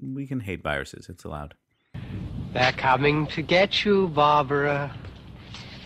we can hate viruses. It's allowed. They're coming to get you, Barbara.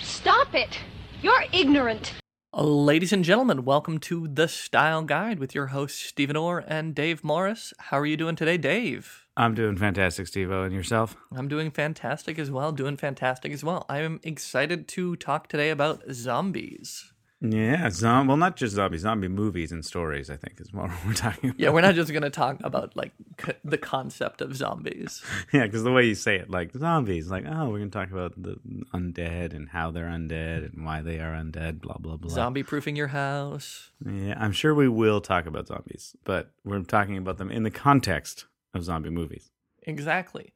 Stop it! You're ignorant. Ladies and gentlemen, welcome to The Style Guide with your hosts, Stephen Orr and Dave Morris. How are you doing today, Dave? I'm doing fantastic, Steve and yourself? I'm doing fantastic as well. Doing fantastic as well. I am excited to talk today about zombies. Yeah, zom- well, not just zombies, zombie movies and stories. I think is what we're talking about. Yeah, we're not just going to talk about like c- the concept of zombies. yeah, because the way you say it, like zombies, like oh, we're going to talk about the undead and how they're undead and why they are undead. Blah blah blah. Zombie proofing your house. Yeah, I'm sure we will talk about zombies, but we're talking about them in the context of zombie movies. Exactly.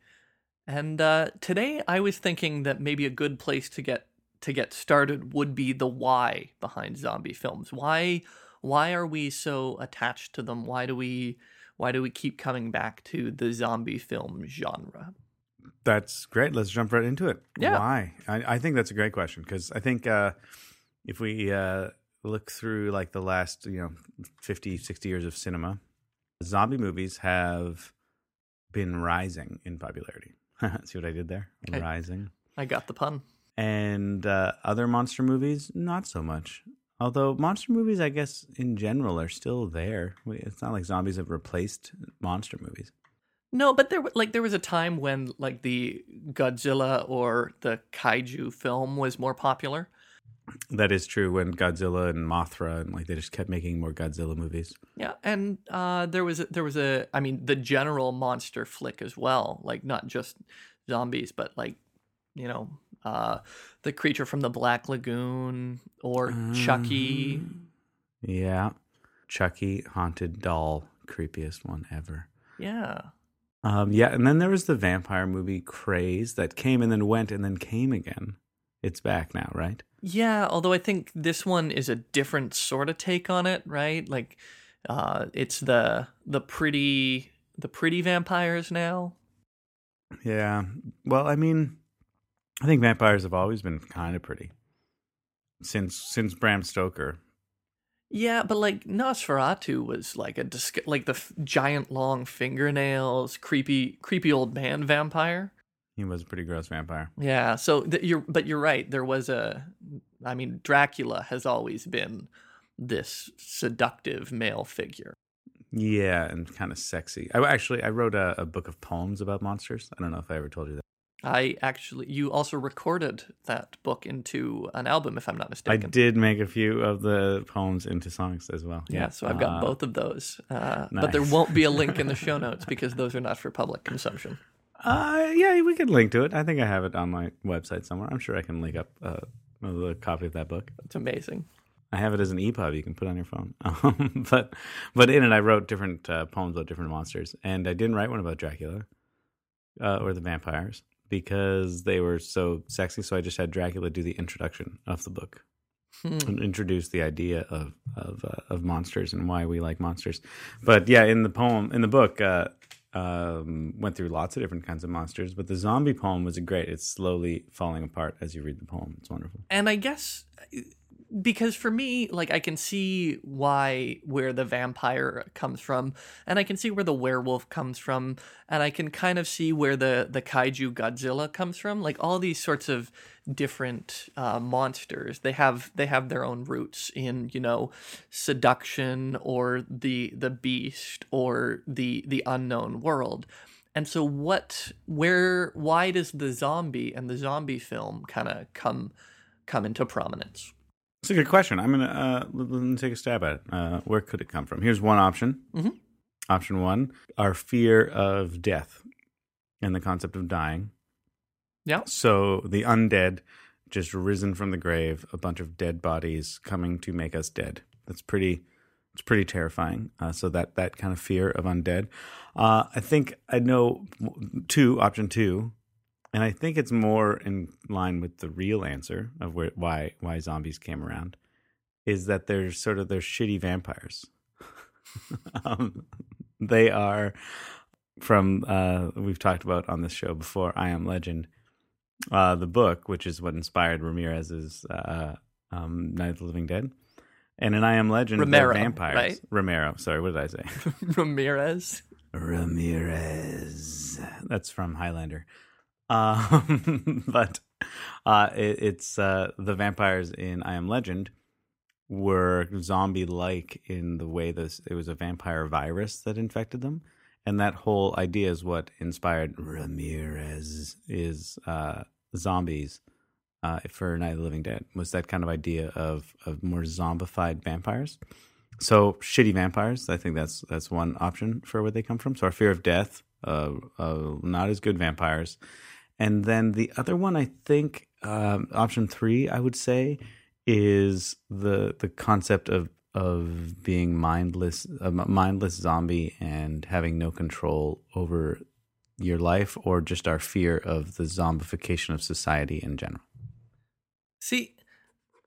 And uh, today I was thinking that maybe a good place to get to get started would be the why behind zombie films. Why why are we so attached to them? Why do we why do we keep coming back to the zombie film genre? That's great. Let's jump right into it. Yeah. Why? I, I think that's a great question because I think uh, if we uh, look through like the last, you know, 50, 60 years of cinema, zombie movies have been rising in popularity. See what I did there? Okay. Rising. I got the pun. And uh, other monster movies, not so much. Although monster movies, I guess in general, are still there. It's not like zombies have replaced monster movies. No, but there like there was a time when like the Godzilla or the kaiju film was more popular. That is true. When Godzilla and Mothra and like they just kept making more Godzilla movies. Yeah, and uh, there was a, there was a I mean the general monster flick as well, like not just zombies, but like you know uh, the creature from the Black Lagoon or Chucky. Yeah, Chucky, haunted doll, creepiest one ever. Yeah, Um, yeah, and then there was the vampire movie Craze that came and then went and then came again. It's back now, right? yeah. Although I think this one is a different sort of take on it, right? Like uh, it's the the pretty the pretty vampires now. Yeah. Well, I mean, I think vampires have always been kind of pretty since since Bram Stoker. Yeah, but like Nosferatu was like a like the f- giant long fingernails, creepy creepy old man vampire. He was a pretty gross vampire. Yeah, so th- you're but you're right. There was a, I mean, Dracula has always been this seductive male figure. Yeah, and kind of sexy. I actually I wrote a, a book of poems about monsters. I don't know if I ever told you that. I actually, you also recorded that book into an album, if I'm not mistaken. I did make a few of the poems into songs as well. Yeah, so I've got Uh, both of those, uh, but there won't be a link in the show notes because those are not for public consumption. Uh, yeah, we could link to it. I think I have it on my website somewhere. I'm sure I can link up uh, a copy of that book. It's amazing. I have it as an EPUB you can put on your phone. Um, but but in it, I wrote different uh, poems about different monsters, and I didn't write one about Dracula uh, or the vampires because they were so sexy. So I just had Dracula do the introduction of the book Hmm. and introduce the idea of of uh, of monsters and why we like monsters. But yeah, in the poem in the book. Uh, um, went through lots of different kinds of monsters, but the zombie poem was great. It's slowly falling apart as you read the poem. It's wonderful. and I guess because for me, like I can see why where the vampire comes from, and I can see where the werewolf comes from, and I can kind of see where the the kaiju Godzilla comes from. Like all these sorts of different uh, monsters, they have they have their own roots in you know seduction or the the beast or the the unknown world. And so what where why does the zombie and the zombie film kind of come come into prominence? It's a good question. I'm gonna uh, let let me take a stab at it. Uh, where could it come from? Here's one option. Mhm. Option one: our fear of death and the concept of dying. Yeah. So the undead just risen from the grave, a bunch of dead bodies coming to make us dead. That's pretty. It's pretty terrifying. Uh, so that that kind of fear of undead. Uh, I think I know two. Option two and I think it's more in line with the real answer of where, why why zombies came around, is that they're sort of they're shitty vampires. um, they are from uh, we've talked about on this show before. I Am Legend, uh, the book, which is what inspired Ramirez's uh, um, Night of the Living Dead. And in I Am Legend, they're Romero, vampires. right? Romero. Sorry, what did I say? Ramirez. Ramirez. That's from Highlander. Um, but uh, it, it's uh, the vampires in I Am Legend were zombie like in the way this it was a vampire virus that infected them. And that whole idea is what inspired Ramirez is uh, zombies uh, for Night of the Living Dead was that kind of idea of of more zombified vampires. So shitty vampires. I think that's that's one option for where they come from. So our fear of death, uh, uh, not as good vampires, and then the other one I think um, option three I would say is the the concept of of being mindless a mindless zombie and having no control over your life or just our fear of the zombification of society in general. See,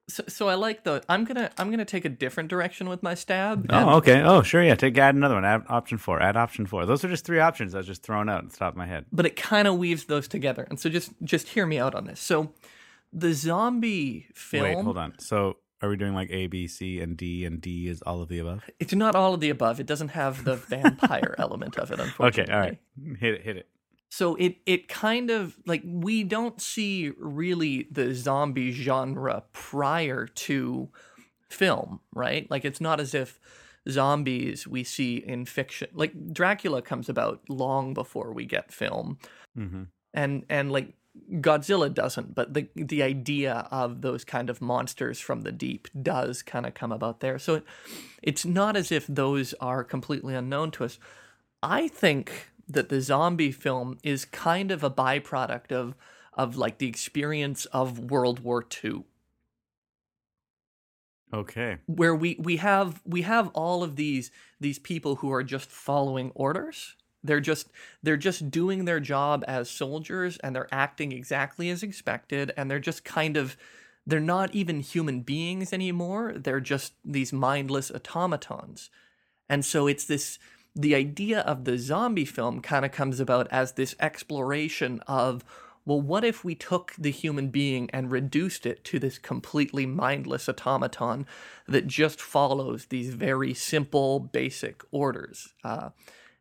so, so I like the. I'm gonna I'm gonna take a different direction with my stab. Oh, okay. Oh, sure. Yeah. Take add another one. Add option four. Add option four. Those are just three options. I was just throwing out at the top of my head. but it kind of weaves those together. And so just just hear me out on this. So the zombie film Wait, hold on. So are we doing like A, B, C, and D, and D is all of the above? it's not all of the above. It doesn't have the vampire element of it, unfortunately. Okay. All right. Hit it. Hit it. So it it kind of like we don't see really the zombie genre prior to film, right? Like it's not as if zombies we see in fiction like Dracula comes about long before we get film. Mm-hmm. and and like Godzilla doesn't, but the the idea of those kind of monsters from the deep does kind of come about there. So it, it's not as if those are completely unknown to us. I think that the zombie film is kind of a byproduct of of like the experience of World War II Okay. where we we have we have all of these these people who are just following orders. They're just they're just doing their job as soldiers and they're acting exactly as expected and they're just kind of they're not even human beings anymore. They're just these mindless automatons. And so it's this the idea of the zombie film kind of comes about as this exploration of well, what if we took the human being and reduced it to this completely mindless automaton that just follows these very simple, basic orders? Uh,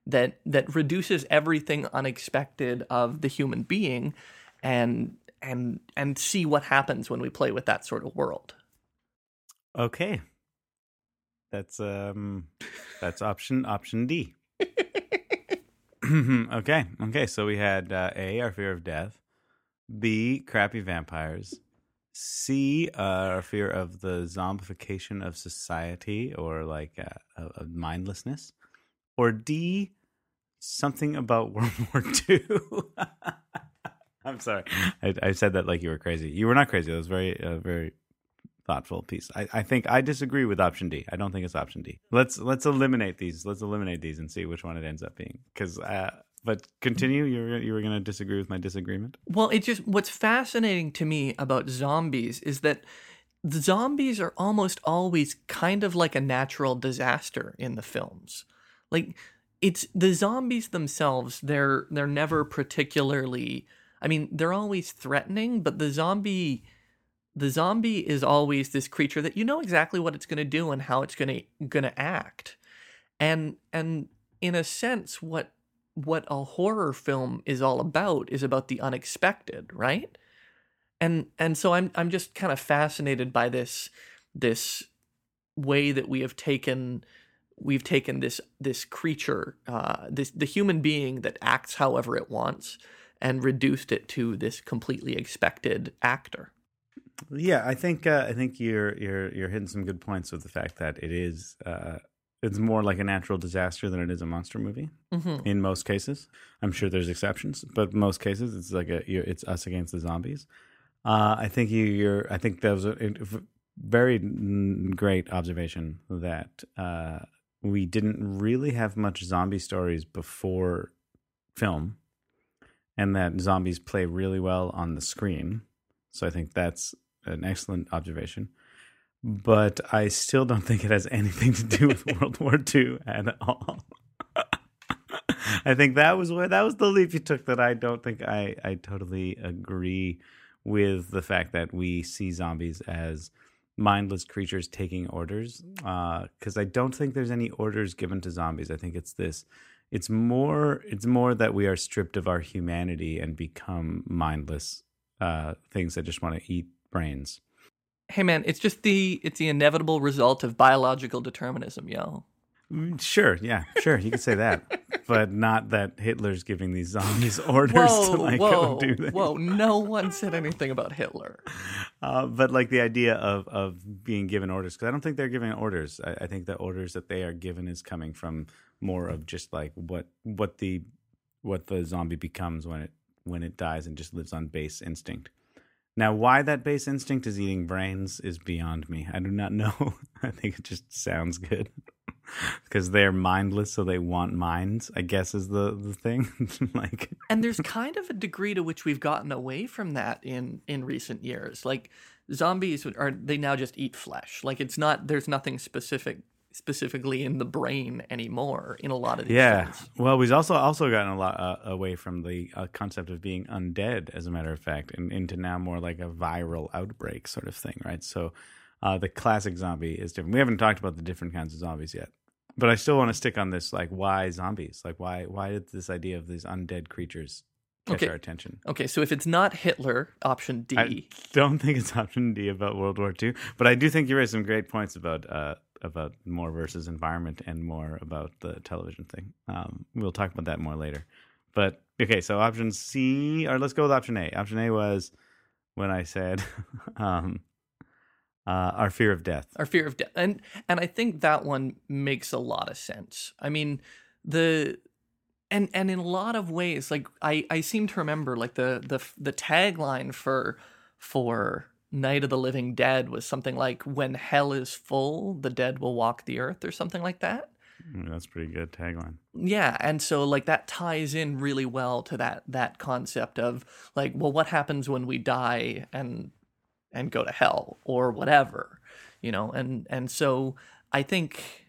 that that reduces everything unexpected of the human being, and and and see what happens when we play with that sort of world. Okay. That's um that's option option D. okay. Okay, so we had uh, A our fear of death, B crappy vampires, C uh, our fear of the zombification of society or like uh, of, of mindlessness, or D something about World War II. I'm sorry. I, I said that like you were crazy. You were not crazy. It was very uh, very thoughtful piece. I, I think I disagree with option D. I don't think it's option D. Let's let's eliminate these. Let's eliminate these and see which one it ends up being. Because, uh, but continue. You were you were going to disagree with my disagreement. Well, it just what's fascinating to me about zombies is that the zombies are almost always kind of like a natural disaster in the films. Like it's the zombies themselves, they're they're never particularly I mean, they're always threatening, but the zombie the zombie is always this creature that you know exactly what it's going to do and how it's going to going to act. And and in a sense what what a horror film is all about is about the unexpected, right? And and so I'm I'm just kind of fascinated by this this way that we have taken we've taken this this creature uh, this the human being that acts however it wants and reduced it to this completely expected actor. Yeah, I think uh, I think you're you're you're hitting some good points with the fact that it is uh, it's more like a natural disaster than it is a monster movie Mm-hmm. in most cases. I'm sure there's exceptions, but most cases it's like a it's us against the zombies. Uh, I think you, you're. I think that was a, very great observation that uh, we didn't really have much zombie stories before film, and that zombies play really well on the screen. So I think that's an excellent observation. But I still don't think it has anything to do with World War II at all. I think that was where that was the leap you took that I don't think I, I totally agree with the fact that we see zombies as mindless creatures taking orders because I don't think there's any orders given to zombies. I think it's this it's more it's more that we are stripped of our humanity and become mindless uh, things that just want to eat brains. Hey man, it's just the it's the inevitable result of biological determinism, yo. Mm, Sure, yeah, sure, you could say that, but not that Hitler's giving these zombies orders Whoa, to like whoa, go do things. whoa! No one said anything about Hitler. Uh, but like the idea of of being given orders, because I don't think they're giving orders. I, I think the orders that they are given is coming from more of just like what what the what the zombie becomes when it when it dies and just lives on base instinct. Now, why that base instinct is eating brains is beyond me. I do not know. I think it just sounds good because they're mindless, so they want minds. I guess is the the thing. like, And there's kind of a degree to which we've gotten away from that in in recent years. Like zombies are they now just eat flesh. Like it's not there's nothing specific specifically in the brain anymore in a lot of these yeah. things. Well, we've also also gotten a lot uh, away from the uh, concept of being undead, as a matter of fact, and into now more like a viral outbreak sort of thing, right? So, uh, the classic zombie is different. We haven't talked about the different kinds of zombies yet, but I still want to stick on this. Like, why zombies? Like, why why did this idea of these undead creatures catch Okay. our attention? Okay, so if it's not Hitler, option D. I don't think it's option D about World War II, but I do think you raised some great points about uh, about more versus environment and more about the television thing. Um, we'll talk about that more later. But okay, so option C, or let's go with option A. Option A was when I said um, uh, our fear of death. our fear of death and and i think that one makes a lot of sense i mean the and and in a lot of ways like i i seem to remember like the the the tagline for for night of the living dead was something like when hell is full the dead will walk the earth or something like that. Mm, That's pretty good tagline. yeah and so like that ties in really well to that that concept of like well what happens when we die and and go to hell or whatever you know? And and so i think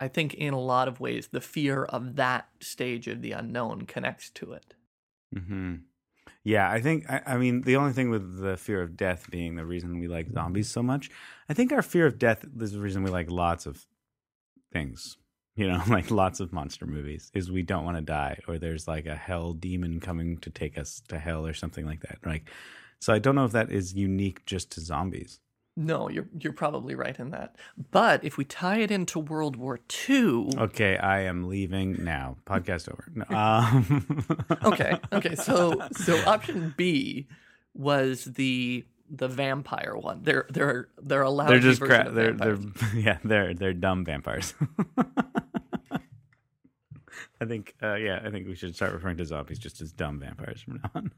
i think in a lot of ways the fear of that stage of the unknown connects to it. Hmm Yeah, I think I, I mean the only thing with the fear of death being the reason we like zombies so much, I think our fear of death is the reason we like lots of things. You know, like lots of monster movies is we don't want to die, or there's like a hell demon coming to take us to hell, or something like that. Like, so I don't know if that is unique just to zombies. No you're you're probably right in that but if we tie it into world war ii Okay, I am leaving now. Podcast over. No, um, okay okay so so option b was the the vampire one they're they're they're allowed they're just cra- of they're they're yeah they're they're dumb vampires. I think uh, yeah I think we should start referring to zombies just as dumb vampires from now on.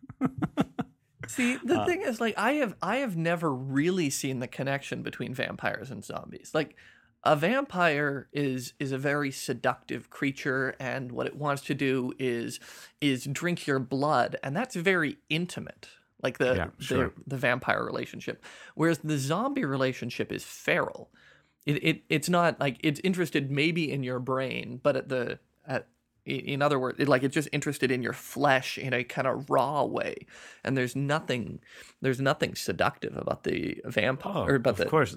See, the Uh, thing is, like, I have I have never really seen the connection between vampires and zombies. Like, a vampire is is a very seductive creature, and what it wants to do is is drink your blood, and that's very intimate. Like the Yeah, sure. the, the vampire relationship, whereas the zombie relationship is feral. It, it it's not like it's interested maybe in your brain, but at the at in other words, it, like it's just interested in your flesh in a kind of raw way, and there's nothing, there's nothing seductive about the vampire Oh, or about of the. course,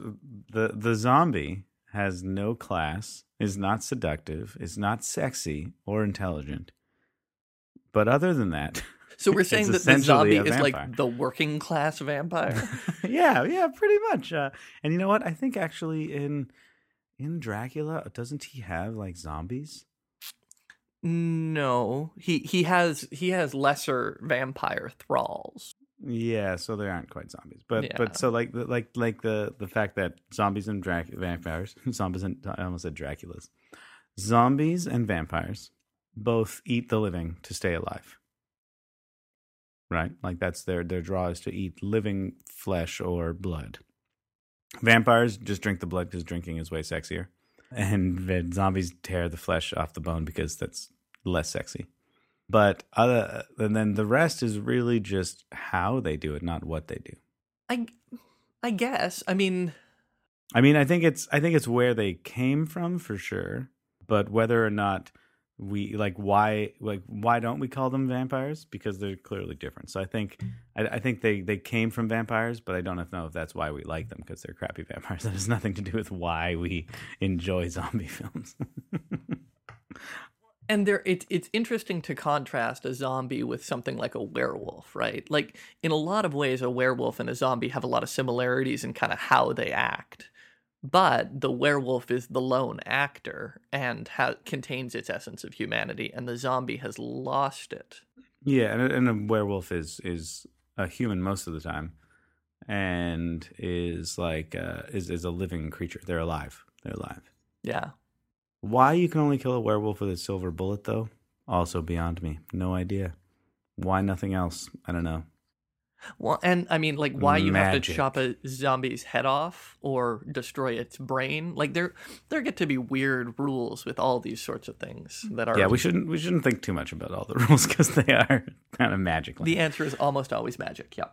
the the zombie has no class, is not seductive, is not sexy or intelligent. But other than that, So we're saying that the zombie is like the working class vampire. yeah, yeah, pretty much. Uh, and you know what? I think actually in in Dracula, doesn't he have like zombies? No, he he has he has lesser vampire thralls. Yeah, so they aren't quite zombies, but Yeah. but so like the, like like the the fact that zombies and Drac- vampires, zombies and I almost said Draculas, zombies and vampires both eat the living to stay alive. Right, like that's their their draw is to eat living flesh or blood. Vampires just drink the blood because drinking is way sexier, and the zombies tear the flesh off the bone because that's less sexy but other and then the rest is really just how they do it not what they do I I guess. I mean, i mean i think it's i think it's where they came from for sure but whether or not we like why like why don't we call them vampires? Because they're clearly different. So i think i, I think they they came from vampires but i don't know if that's why we like them because they're crappy vampires. That has nothing to do with why we enjoy zombie films. And there it's it's interesting to contrast a zombie with something like a werewolf right? Like in a lot of ways a werewolf and a zombie have a lot of similarities in kind of how they act but the werewolf is the lone actor and ha- contains its essence of humanity and the zombie has lost it Yeah, and a, and a werewolf is is a human most of the time, and is like uh, is is a living creature. They're alive. They're alive. yeah Why you can only kill a werewolf with a silver bullet, though, also beyond me. No idea. Why nothing else? I don't know. Well and i mean like why you have to chop a zombie's head off or destroy its brain like there there get to be weird rules with all these sorts of things that are Yeah, we shouldn't we shouldn't think too much about all the rules because they are kind of magical. the answer is almost always magic yeah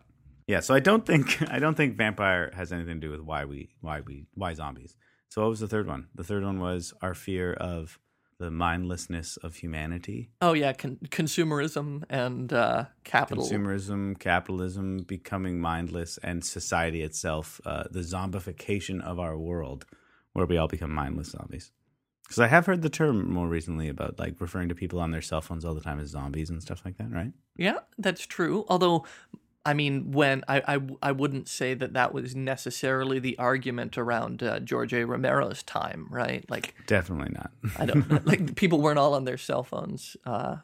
Yeah, so I don't think I don't think vampire has anything to do with why we why we why zombies. So what was the third one? The third one was our fear of the mindlessness of humanity, Oh yeah, con- consumerism and uh, capital. consumerism, capitalism becoming mindless, and society itself, uh, the zombification of our world, where we all become mindless zombies. Because I have heard the term more recently about like referring to people on their cell phones all the time as zombies and stuff like that, right? Yeah, that's true. Although, I mean, when I, I I wouldn't say that that was necessarily the argument around uh, George A. Romero's time, right? Like Definitely not. I don't like people weren't all on their cell phones, uh,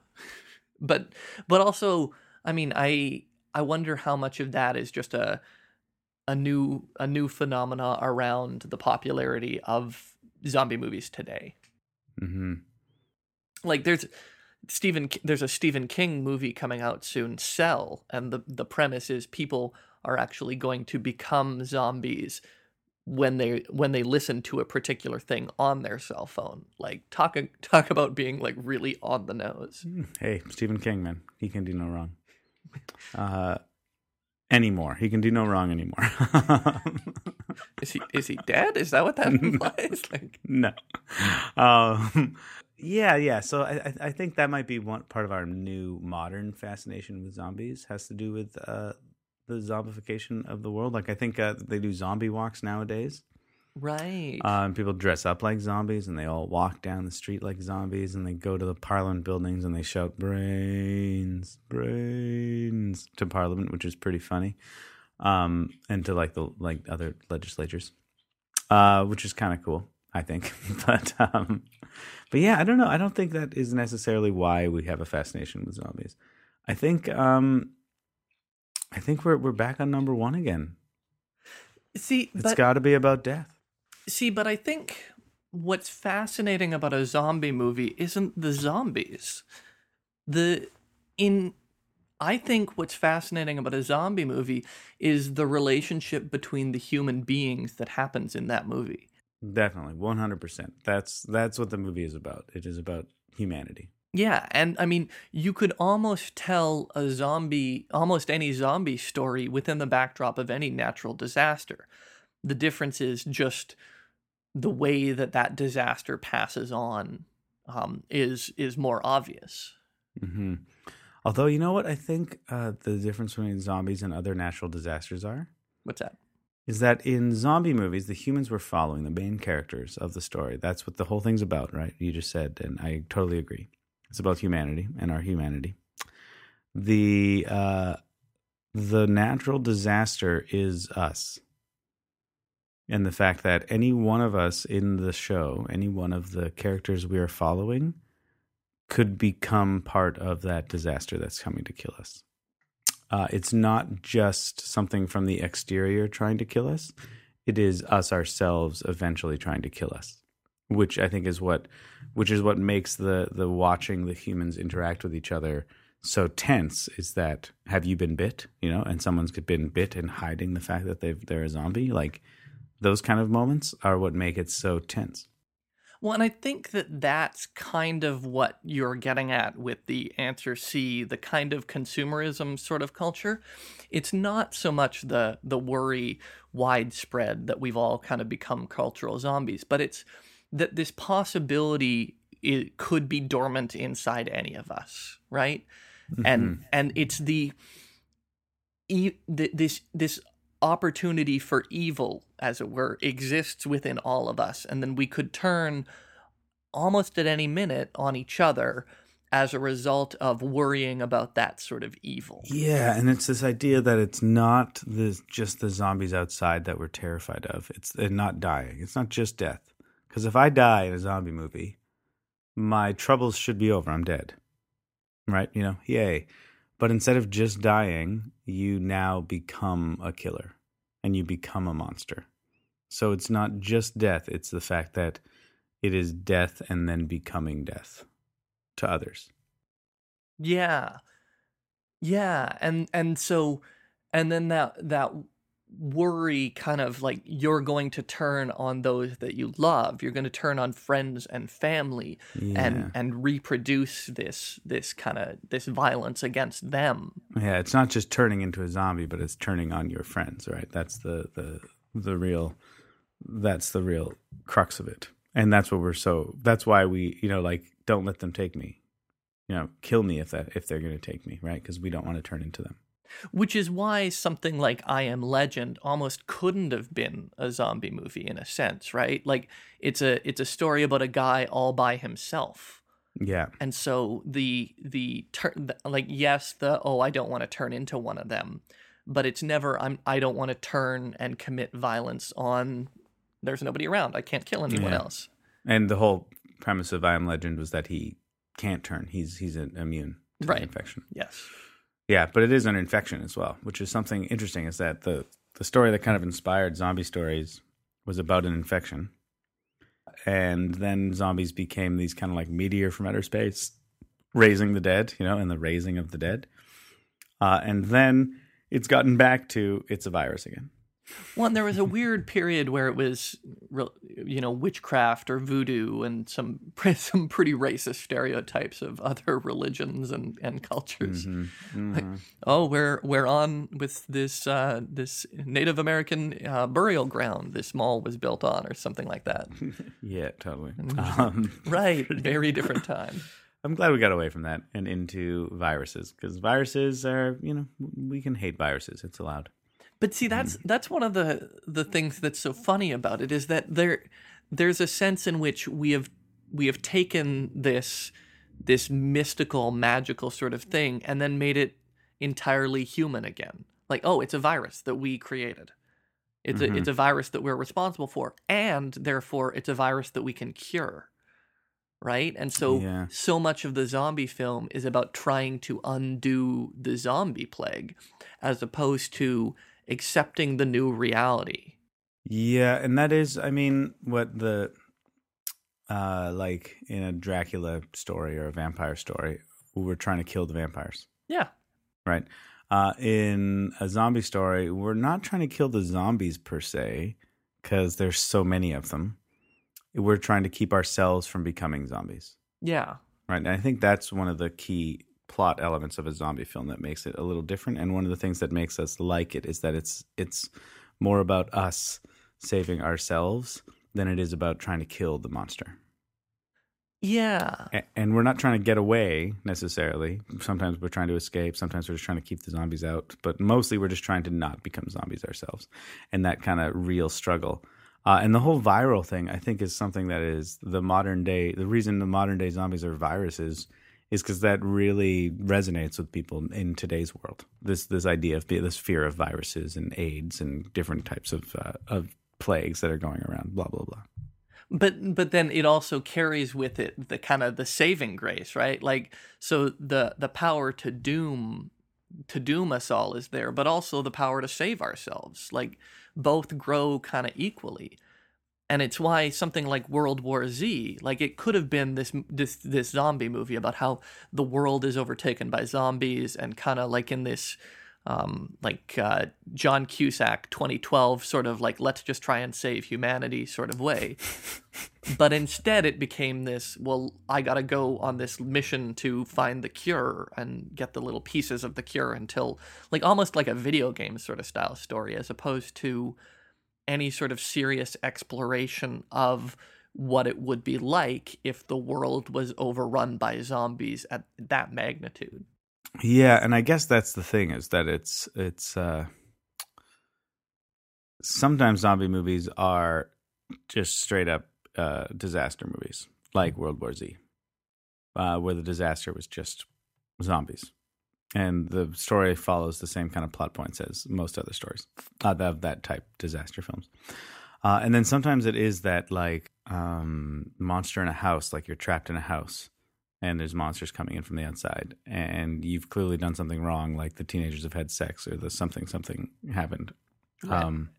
but but also, I mean, I I wonder how much of that is just a a new a new phenomena around the popularity of zombie movies today. Mm-hmm. like there's Stephen there's a Stephen King movie coming out soon, Cell, and the the premise is people are actually going to become zombies when they when they listen to a particular thing on their cell phone. Like talk talk about being like really on the nose. Hey, Stephen King, man, he can do no wrong. Uh, anymore, he can do no wrong anymore. Is he is he dead? Is that what that implies? Like no. Um, yeah, yeah. So I, I- think that might be one part of our new modern fascination with zombies has to do with uh, the zombification of the world. Like I think uh, they do zombie walks nowadays. right. Um, people dress up like zombies and they all walk down the street like zombies and they go to the parliament buildings and they shout brains, brains to parliament, which is pretty funny. Um, and to like the like other legislatures, uh, which is kind of cool, I think. but um, but yeah, I don't know. I don't think that is necessarily why we have a fascination with zombies. I think um, I think we're we're back on number one again. See, it's got to be about death. See, but I think what's fascinating about a zombie movie isn't the zombies. The in I think what's fascinating about a zombie movie is the relationship between the human beings that happens in that movie. Definitely, one hundred percent. That's that's what the movie is about. It is about humanity. Yeah, and I mean, you could almost tell a zombie, almost any zombie story within the backdrop of any natural disaster. The difference is just the way that that disaster passes on um, is is more obvious. hmm Although you know what I think uh, the difference between zombies and other natural disasters are What's that? Is that in zombie movies the humans were following the main characters of the story. That's what the whole thing's about, right? You just said, and I totally agree. It's about humanity and our humanity. The uh, the natural disaster is us. And the fact that any one of us in the show, any one of the characters we are following, could become part of that disaster that's coming to kill us. Uh, it's not just something from the exterior trying to kill us, it is us ourselves eventually trying to kill us. Which I think is what, which is what makes the the watching the humans interact with each other so tense. Is that have you been bit? You know, and someone's been bit and hiding the fact that they've they're a zombie. Like those kind of moments are what make it so tense. Well, and I think that that's kind of what you're getting at with the answer C, the kind of consumerism sort of culture. It's not so much the the worry widespread that we've all kind of become cultural zombies, but it's that this possibility it could be dormant inside any of us, right? And mm-hmm. and it's the e- this this opportunity for evil as it were exists within all of us and then we could turn almost at any minute on each other as a result of worrying about that sort of evil. Yeah, and it's this idea that it's not the just the zombies outside that we're terrified of. It's not dying. It's not just death. Because if I die in a zombie movie, my troubles should be over. I'm dead. Right? You know, yay. But instead of just dying, you now become a killer and you become a monster. So it's not just death, it's the fact that it is death and then becoming death to others. Yeah. Yeah, and and so and then that that worry kind of like you're going to turn on those that you love. You're going to turn on friends and family Yeah. and and reproduce this this kind of this violence against them. Yeah, it's not just turning into a zombie, but it's turning on your friends, right? That's the the the real that's the real crux of it. And that's what we're so that's why we, you know, like don't let them take me. You know, kill me if that if they're going to take me, right? Cuz we don't want to turn into them. Which is why something like I Am Legend almost couldn't have been a zombie movie in a sense, right? Like it's a it's a story about a guy all by himself. Yeah. And so the the turn like yes, the oh I don't want to turn into one of them, but it's never I'm I don't want to turn and commit violence on there's nobody around. I can't kill anyone Yeah. else. And the whole premise of I Am Legend was that he can't turn. He's he's immune to Right. the infection. Yes. Yeah, but it is an infection as well, which is something interesting. Is that the the story that kind of inspired zombie stories was about an infection, and then zombies became these kind of like meteor from outer space, raising the dead, you know, and the raising of the dead, uh, and then it's gotten back to it's a virus again. Well, and there was a weird period where it was, you know, witchcraft or voodoo and some some pretty racist stereotypes of other religions and, and cultures. Like, oh, we're we're on with this uh, this Native American uh, burial ground. This mall was built on, or something like that. Yeah, totally. Um, right, very different time. I'm glad we got away from that and into viruses because viruses are, you know, we can hate viruses. It's allowed. But see, that's mm. that's one of the the things that's so funny about it is that there there's a sense in which we have we have taken this this mystical, magical sort of thing and then made it entirely human again. Like, oh, it's a virus that we created. It's a it's mm-hmm. a virus that we're responsible for, and therefore it's a virus that we can cure. Right? And so Yeah. so much of the zombie film is about trying to undo the zombie plague as opposed to accepting the new reality. Yeah, and that is, I mean, what the uh like in a Dracula story or a vampire story, we're trying to kill the vampires, Yeah. right? Uh in a zombie story, we're not trying to kill the zombies per se cuz there's so many of them. We're trying to keep ourselves from becoming zombies. Yeah. Right. And I think that's one of the key plot elements of a zombie film that makes it a little different. And one of the things that makes us like it is that it's it's more about us saving ourselves than it is about trying to kill the monster. Yeah. A- And we're not trying to get away necessarily. Sometimes we're trying to escape. Sometimes we're just trying to keep the zombies out. But mostly we're just trying to not become zombies ourselves. And that kind of real struggle. Uh, and the whole viral thing, I think, is something that is the modern day. The reason the modern day zombies are viruses is because that really resonates with people in today's world. This this idea of this fear of viruses and AIDS and different types of uh, of plagues that are going around. Blah blah blah. But but then it also carries with it the kind of the saving grace, right? Like so the the power to doom to doom us all is there, but also the power to save ourselves. Like both grow kind of equally. And it's why something like World War Z, like it could have been this this this zombie movie about how the world is overtaken by zombies and kind of like in this um, like uh, John Cusack 2012 sort of like let's just try and save humanity sort of way. but instead it became this well I got to go on this mission to find the cure and get the little pieces of the cure until like almost like a video game sort of style story as opposed to any sort of serious exploration of what it would be like if the world was overrun by zombies at that magnitude. Yeah, and I guess that's the thing is that it's it's uh sometimes zombie movies are just straight up uh disaster movies. like World War Z, uh, where the disaster was just zombies. And the story follows the same kind of plot points as most other stories uh, of that type disaster films. Uh, and then sometimes it is that like um, monster in a house, like you're trapped in a house and there's monsters coming in from the outside, and you've clearly done something wrong, like the teenagers have had sex or the something something happened, Right. um,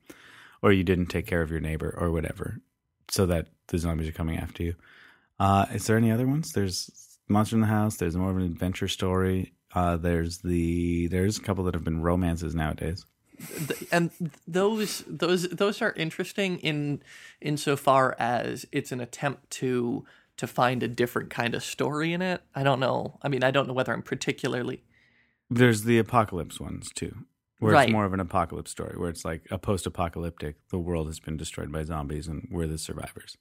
or you didn't take care of your neighbor or whatever, so that the zombies are coming after you. Uh, is there any other ones? There's monster in the house. There's more of an adventure story. Uh, there's the there's a couple that have been romances nowadays. And those those those are interesting in insofar as it's an attempt to to find a different kind of story in it. I don't know. I mean, I don't know whether I'm particularly There's the apocalypse ones too, where Right. it's more of an apocalypse story, where it's like a post-apocalyptic. The world has been destroyed by zombies, and we're the survivors.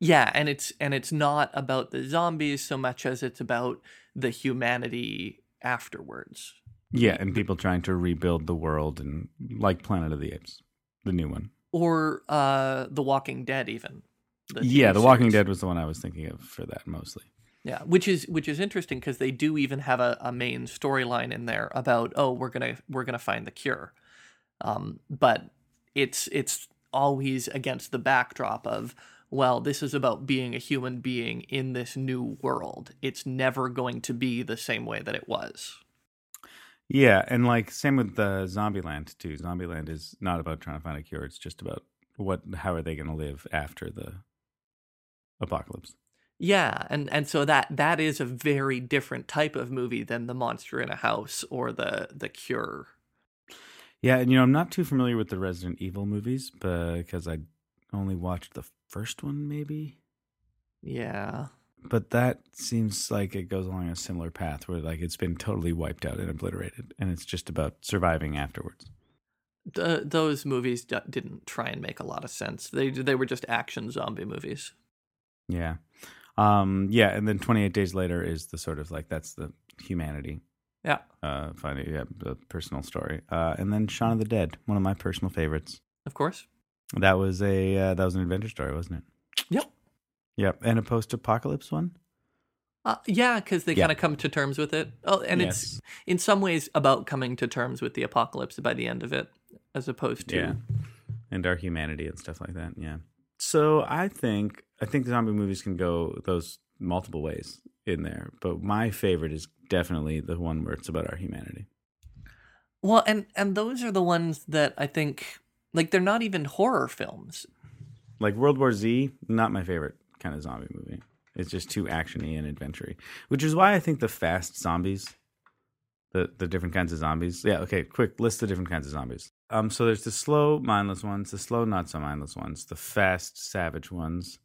Yeah, and it's and it's not about the zombies so much as it's about the humanity afterwards. Yeah, and people trying to rebuild the world, and like Planet of the Apes, the new one. Or uh The Walking Dead even. the yeah, The Walking series. Dead was the one I was thinking of for that mostly. Yeah, which is which is interesting because they do even have a, a main storyline in there about oh we're gonna we're gonna find the cure, um, but it's it's always against the backdrop of well this is about being a human being in this new world. It's never going to be the same way that it was. Yeah, and like same with the Zombieland too. Zombieland is not about trying to find a cure; it's just about what how are they going to live after the apocalypse. Yeah, and and so that that is a very different type of movie than the monster in a house or the the cure. Yeah, and you know I'm not too familiar with the Resident Evil movies because I only watched the first one, maybe. Yeah. But that seems like it goes along a similar path where like it's been totally wiped out and obliterated, and it's just about surviving afterwards. Th those movies d- didn't try and make a lot of sense. They they were just action zombie movies. Yeah, um, yeah, and then 28 days later is the sort of like that's the humanity, Yeah. uh, finding yeah, the personal story, uh, and then Shaun of the Dead, one of my personal favorites. Of course. That was a uh, that was an adventure story, wasn't it? Yep. Yep, and a post-apocalypse one. Uh, yeah, because they Yeah. kind of come to terms with it. Oh, and it's in some ways about coming to terms with the apocalypse by the end of it, as opposed to Yeah. and our humanity and stuff like that. Yeah. So I think I think zombie movies can go those multiple ways in there, but my favorite is definitely the one where it's about our humanity. well, and and those are the ones that I think like they're not even horror films. Like World War Z, not my favorite kind of zombie movie. It's just too actiony and adventure which is why I think the fast zombies, the the different kinds of zombies. Yeah, okay, quick list the different kinds of zombies. Um, so there's the slow, mindless ones, the slow, not so mindless ones, the fast, savage ones,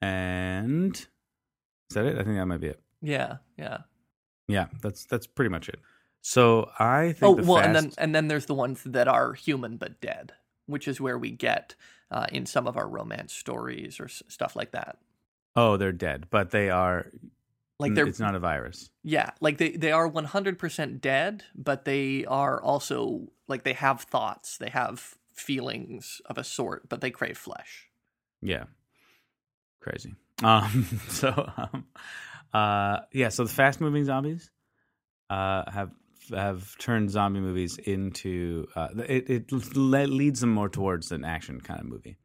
and is that it? I think that might be it. Yeah, yeah. Yeah, that's that's pretty much it. So I think Oh well, fast, and then and then there's the ones that are human but dead, which is where we get uh, in some of our romance stories or s- stuff like that. oh, they're dead, but they are Like they're it's not a virus. Yeah, like they they are 100% dead, but they are also like they have thoughts, they have feelings of a sort, but they crave flesh. Yeah. Crazy. Um so um uh yeah, so the fast moving zombies uh have have turned zombie movies into uh it it le- leads them more towards an action kind of movie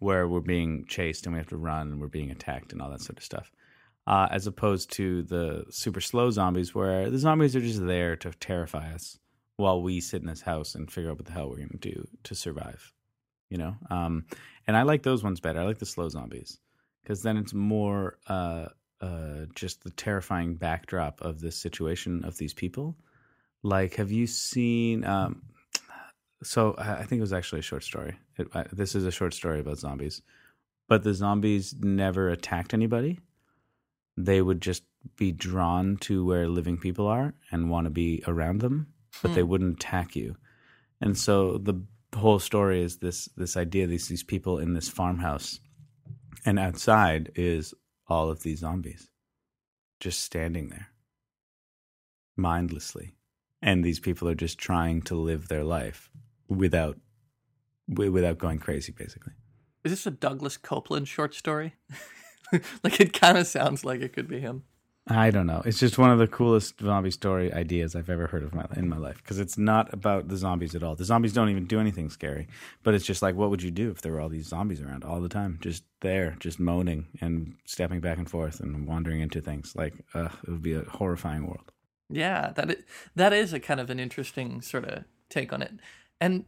where we're being chased and we have to run and we're being attacked and all that sort of stuff. Uh as opposed to the super slow zombies where the zombies are just there to terrify us while we sit in this house and figure out what the hell we're going to do to survive. You know? Um and I like those ones better. I like the slow zombies because then it's more uh, uh, just the terrifying backdrop of this situation of these people. Like, have you seen? Um, so I I think it was actually a short story. It, uh, this is a short story about zombies, but the zombies never attacked anybody. They would just be drawn to where living people are and want to be around them, but they wouldn't attack you. And so the whole story is this this idea these these people in this farmhouse and outside is all of these zombies just standing there mindlessly and these people are just trying to live their life without wi- without going crazy basically Is this a Douglas Coupland short story? like it kind of sounds like it could be him. I don't know. It's just one of the coolest zombie story ideas I've ever heard of my, in my life because it's not about the zombies at all. The zombies don't even do anything scary, but it's just like, what would you do if there were all these zombies around all the time, just there, just moaning and stepping back and forth and wandering into things? Like, uh, it would be a horrifying world. Yeah, that is, that is a kind of an interesting sort of take on it, and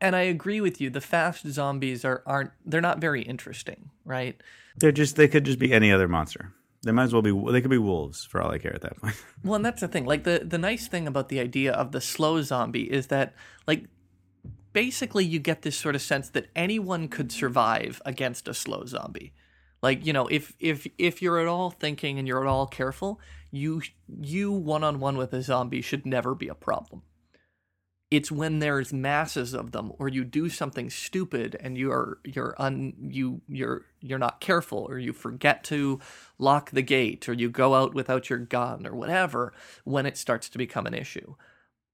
and I agree with you. The fast zombies are aren't they're not very interesting, right? They're just they could just be any other monster. They might as well be. They could be wolves for all I care at that point. Well, and that's the thing. Like the the nice thing about the idea of the slow zombie is that like basically you get this sort of sense that anyone could survive against a slow zombie. Like, you know, if if if you're at all thinking and you're at all careful, you you one-on-one with a zombie should never be a problem. It's when there's masses of them or you do something stupid and you're you're un you you're you're not careful or you forget to lock the gate or you go out without your gun or whatever when it starts to become an issue.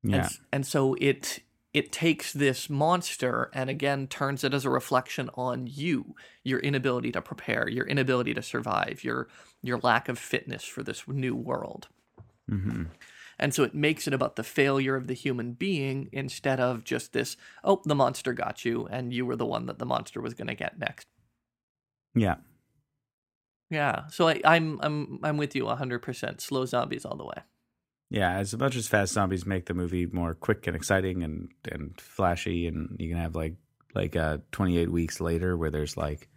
yeah, And, and so it it takes this monster and again turns it as a reflection on you, your inability to prepare, your inability to survive, your your lack of fitness for this new world. hmm And so it makes it about the failure of the human being instead of just this, oh, the monster got you and you were the one that the monster was going to get next. yeah. Yeah. So I, I'm I'm I'm with you 100%. Slow zombies all the way. Yeah, as much as fast zombies make the movie more quick and exciting and and flashy, and you can have like like uh, 28 weeks later where there's like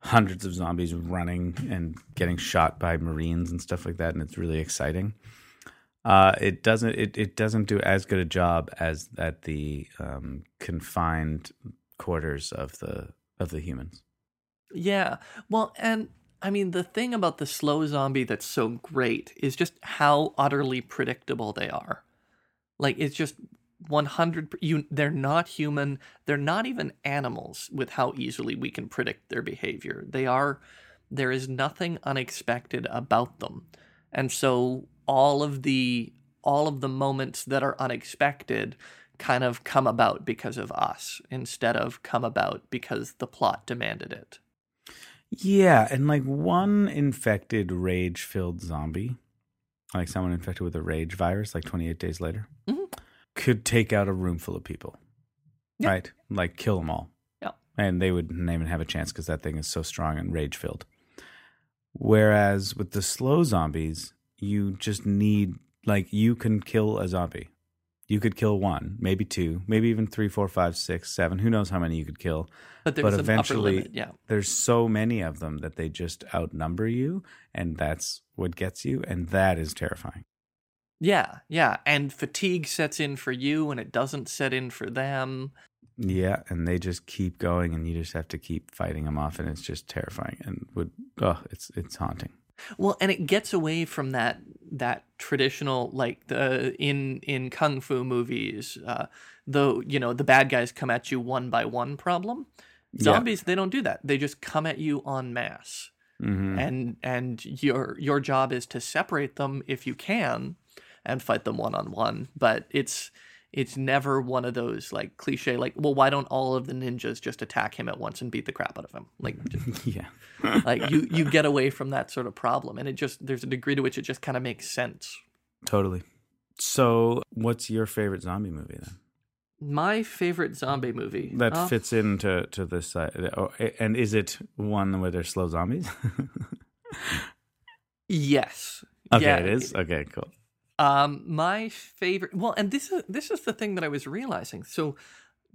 hundreds of zombies running and getting shot by marines and stuff like that, and it's really exciting. Uh, it doesn't it, it doesn't do as good a job as at the um, confined quarters of the of the humans. Yeah. Well, and I mean, the thing about the slow zombie that's so great is just how utterly predictable they are. Like, it's just 100 you they're not human. They're not even animals with how easily we can predict their behavior. They are there is nothing unexpected about them. And so all of the all of the moments that are unexpected kind of come about because of us instead of come about because the plot demanded it Yeah, and like one infected rage filled zombie, like someone infected with a rage virus, like 28 days later, Mhm. could take out a room full of people. Yeah. Right? Like kill them all. Yeah. And they wouldn't even have a chance because that thing is so strong and rage filled. Whereas with the slow zombies, you just need, like, you can kill a zombie. You could kill one, maybe two, maybe even three, four, five, six, seven. Who knows how many you could kill? but there's But an eventually- upper limit yeah there's so many of them that they just outnumber you and that's what gets you and that is terrifying Yeah, yeah. And fatigue sets in for you and it doesn't set in for them. yeah and they just keep going and you just have to keep fighting them off and it's just terrifying and would oh it's it's haunting Well, and it gets away from that that traditional like the in in kung fu movies, uh the you know, the bad guys come at you one by one problem. Yeah. Zombies, they don't do that. They just come at you en masse. hmm And and your your job is to separate them if you can and fight them one on one. But it's it's never one of those like cliche like, well, why don't all of the ninjas just attack him at once and beat the crap out of him? Like just, yeah. like you you get away from that sort of problem and it just there's a degree to which it just kind of makes sense. Totally. So what's your favorite zombie movie then? My favorite zombie movie that uh, fits into to this uh, oh, and is it one where there's slow zombies? Yes. Okay Yeah, it is? okay cool um my favorite well and this is this is the thing that i was realizing. So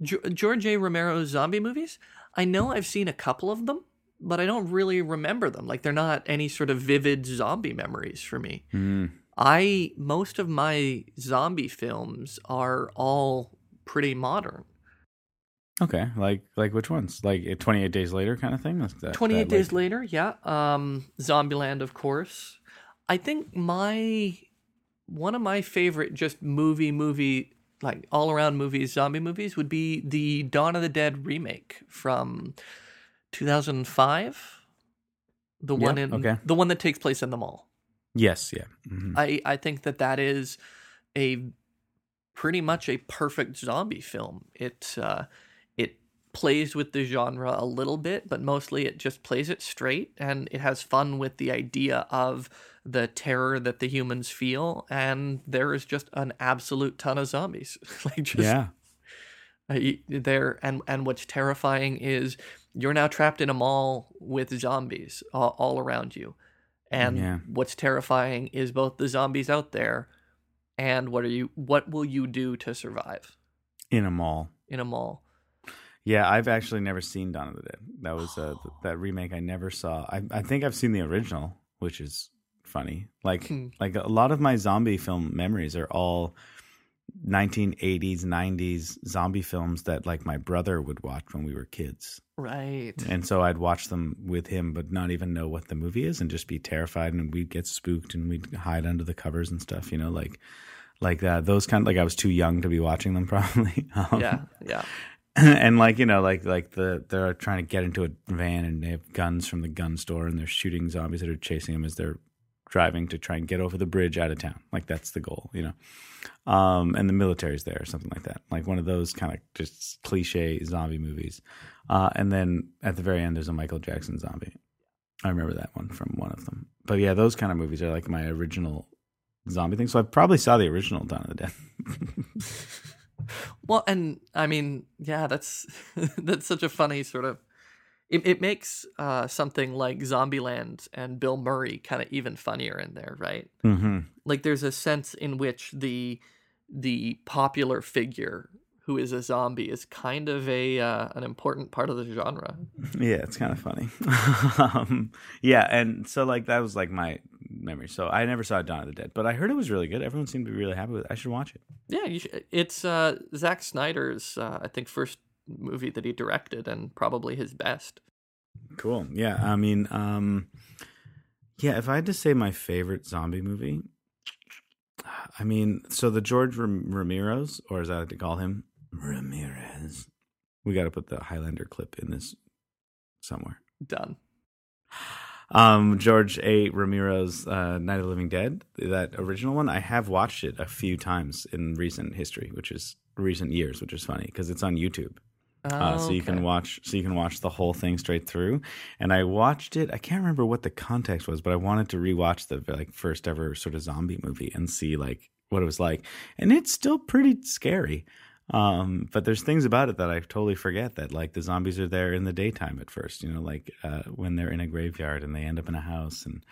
G- george a. Romero's zombie movies i know i've seen a couple of them but i don't really remember them. Like they're not any sort of vivid zombie memories for me. Mm. i most of my zombie films are all pretty modern. Okay like like which ones? Like uh, 28 days later kind of thing? Like that, 28 that, days like- later yeah. Um zombieland of course. I think my one of my favorite just movie movie like all around movies zombie movies would be the dawn of the dead remake from 2005 the Yeah, one in okay. the one that takes place in the mall yes yeah Mhm. i i think that that is a pretty much a perfect zombie film it uh it plays with the genre a little bit, but mostly it just plays it straight and it has fun with the idea of the terror that the humans feel. And there is just an absolute ton of zombies. like just yeah. there and and what's terrifying is you're now trapped in a mall with zombies all, all around you. And Yeah. what's terrifying is both the zombies out there and what are you what will you do to survive In a mall. in a mall? Yeah, I've actually never seen Dawn of the Dead. That was uh, th- that remake I never saw. I I think I've seen the original, which is funny. Like Hmm. like a lot of my zombie film memories are all 1980s, 90s zombie films that like my brother would watch when we were kids. Right. And so I'd watch them with him but not even know what the movie is and just be terrified and we'd get spooked and we'd hide under the covers and stuff, you know, like like that those kind of like I was too young to be watching them probably. Um, Yeah, yeah. and like you know like like the they're trying to get into a van and they have guns from the gun store and they're shooting zombies that are chasing them as they're driving to try and get over the bridge out of town. Like that's the goal you know? Um and the military's there or something like that. Like one of those kind of just cliche zombie movies. Uh and then at the very end there's a michael jackson zombie. I remember that one from one of them. But yeah those kind of movies are like my original zombie thing so i probably saw the original dawn of the dead. Well, and I mean, yeah, that's that's such a funny sort of. It, it makes uh, something like Zombieland and Bill Murray kind of even funnier in there, right? mm-hmm. Like there's a sense in which the the popular figure who is a zombie is kind of a uh, an important part of the genre. Yeah, it's kind of funny. um, yeah, and so like that was like my memory. So I never saw Dawn of the Dead, but I heard it was really good. Everyone seemed to be really happy with it. I should watch it. Yeah, should, it's uh, Zack Snyder's uh, I think first movie that he directed and probably his best. Cool. Yeah, I mean, um, yeah. If I had to say my favorite zombie movie, I mean, so the George Ram- Ramirez, or as I like to call him, Ramirez. We got to put the Highlander clip in this somewhere. Done. Um, George A. Romero's uh, Night of the Living Dead, that original one, I have watched it a few times in recent history, which is recent years, which is funny because it's on YouTube. Uh, so you can watch, so you can watch the whole thing straight through. And I watched it. I can't remember what the context was, but I wanted to rewatch the like first ever sort of zombie movie and see like what it was like. And it's still pretty scary. Um, but there's things about it that I totally forget that like the zombies are there in the daytime at first, you know, like uh, when they're in a graveyard and they end up in a house and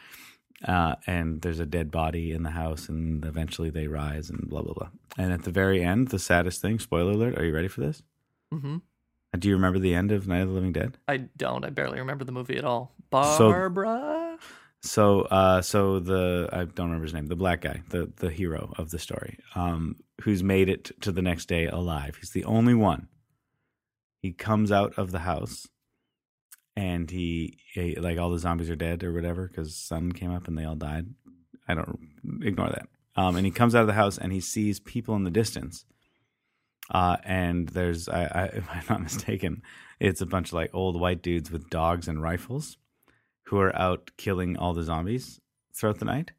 uh, and there's a dead body in the house and eventually they rise and blah blah blah. And at the very end, the saddest thing, spoiler alert, are you ready for this? hmm Uh, Do you remember the end of Night of the Living Dead? I don't. I barely remember the movie at all. So- Barbara. So, uh, so the I don't remember his name, the black guy, the the hero of the story, um, who's made it to the next day alive. He's the only one. He comes out of the house, and he, he like all the zombies are dead or whatever because sun came up and they all died. I don't ignore that. Um, and he comes out of the house and he sees people in the distance. Uh, and there's, I, I, if I'm not mistaken, it's a bunch of like old white dudes with dogs and rifles who are out killing all the zombies throughout the night.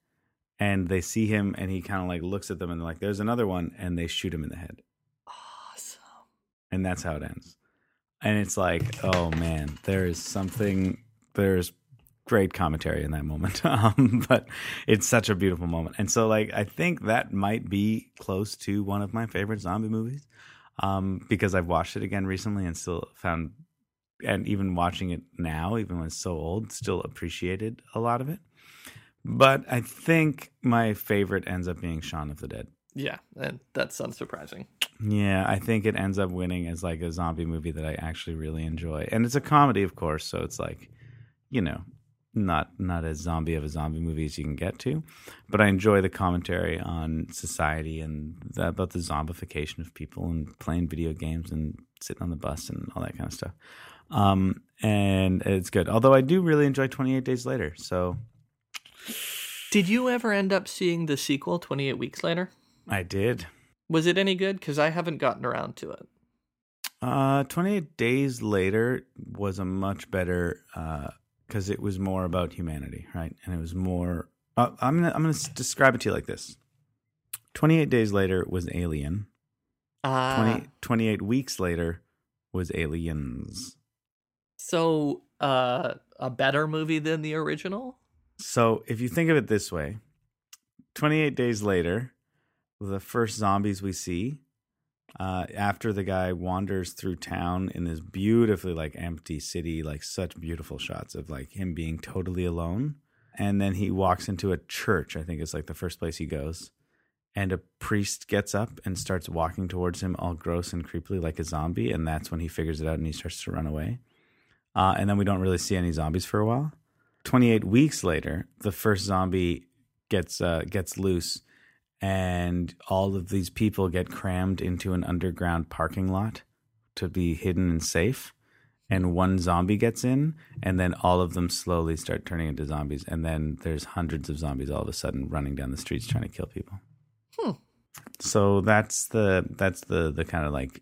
And they see him and he kind of like looks at them and they're like, there's another one. And they shoot him in the head. Awesome. And that's how it ends. And it's like, oh man, there is something, there's great commentary in that moment. Um, but it's such a beautiful moment. And so, like, I think that might be close to one of my favorite zombie movies um, because I've watched it again recently and still found, and even watching it now, even when it's so old, still appreciated a lot of it. But I think my favorite ends up being Shaun of the Dead. Yeah, and that's unsurprising. Yeah, I think it ends up winning as like a zombie movie that I actually really enjoy. And it's a comedy, of course, so it's like, you know, not not as zombie of a zombie movie as you can get to, but I enjoy the commentary on society and the, about the zombification of people and playing video games and sitting on the bus and all that kind of stuff. Um, and it's good. Although I do really enjoy 28 Days Later. So Did you ever end up seeing the sequel, 28 Weeks Later? I did. Was it any good? Because I haven't gotten around to it. Uh, 28 Days Later was a much better because it was more about humanity, right? And it was more. Uh, I'm gonna I'm gonna describe it to you like this. 28 Days Later was Alien. Ah, 20, 28 weeks later was Aliens. So, uh, a better movie than the original? So if you think of it this way, 28 days later, the first zombies we see, uh, after the guy wanders through town in this beautifully like empty city, like such beautiful shots of like him being totally alone. And then he walks into a church, I think is like the first place he goes. And a priest gets up and starts walking towards him all gross and creepily like a zombie. And that's when he figures it out and he starts to run away. Uh, and then we don't really see any zombies for a while. 28 weeks later, the first zombie gets uh, gets loose, and all of these people get crammed into an underground parking lot to be hidden and safe. And one zombie gets in, and then all of them slowly start turning into zombies. And then there's hundreds of zombies all of a sudden running down the streets trying to kill people. Hmm. So that's the that's the the kind of like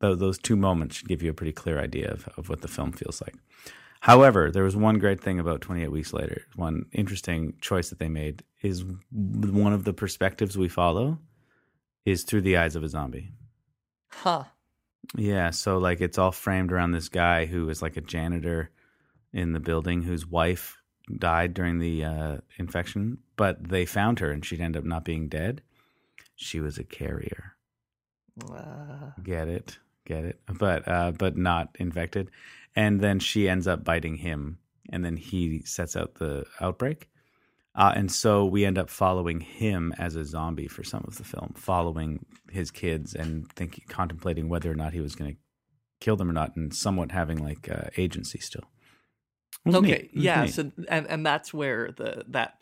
those, two moments should give you a pretty clear idea of, of what the film feels like. However, there was one great thing about 28 Weeks Later. One interesting choice that they made is one of the perspectives we follow is through the eyes of a zombie. Huh. Yeah, so like it's all framed around this guy who is like a janitor in the building whose wife died during the uh, infection, but they found her and she'd end up not being dead. She was a carrier. Uh, Get it? Get it? But uh, but not infected. And then she ends up biting him, and then he sets out the outbreak. Uh, and so we end up following him as a zombie for some of the film, following his kids and thinking, contemplating whether or not he was going to kill them or not, and somewhat having like uh, agency still. Okay. Yeah. neat. So, and and that's where the that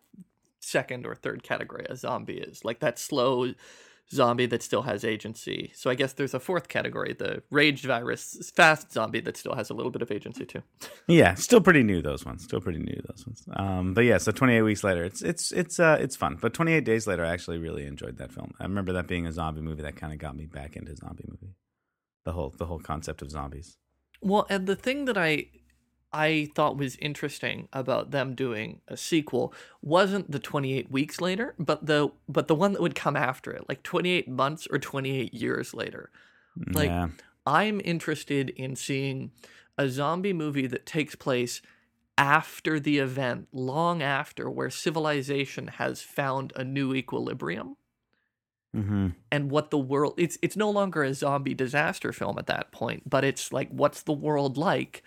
second or third category of zombie is like that slow zombie that still has agency. So I guess there's a fourth category, the rage virus fast zombie that still has a little bit of agency too. Yeah, still pretty new those ones. Still pretty new those ones. Um, but yeah, so 28 weeks later, it's it's it's uh it's fun. But 28 days later, I actually really enjoyed that film. I remember that being a zombie movie that kind of got me back into zombie movie. The whole the whole concept of zombies. Well, and the thing that I I thought was interesting about them doing a sequel. Wasn't the 28 weeks later, but the but the one that would come after it, like 28 months or 28 years later. Like yeah, I'm interested in seeing a zombie movie that takes place after the event, long after where civilization has found a new equilibrium. Hmm and what the world it's it's no longer a zombie disaster film at that point, but it's like what's the world like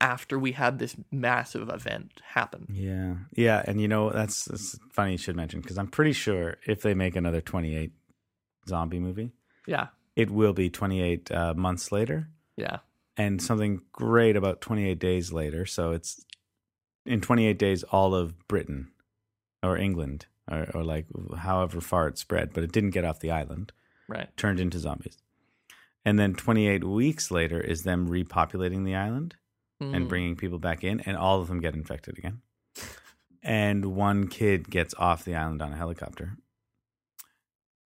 after we had this massive event happen. yeah, yeah. And you know that's, that's funny you should mention because I'm pretty sure if they make another 28 zombie movie, Yeah. it will be 28 uh, months later. Yeah. and something great about 28 days later. So it's in 28 days, all of Britain or England or, or like however far it spread, but it didn't get off the island, Right. turned into zombies. And then 28 weeks later is them repopulating the island and Mm. bringing people back in, and all of them get infected again. And one kid gets off the island on a helicopter.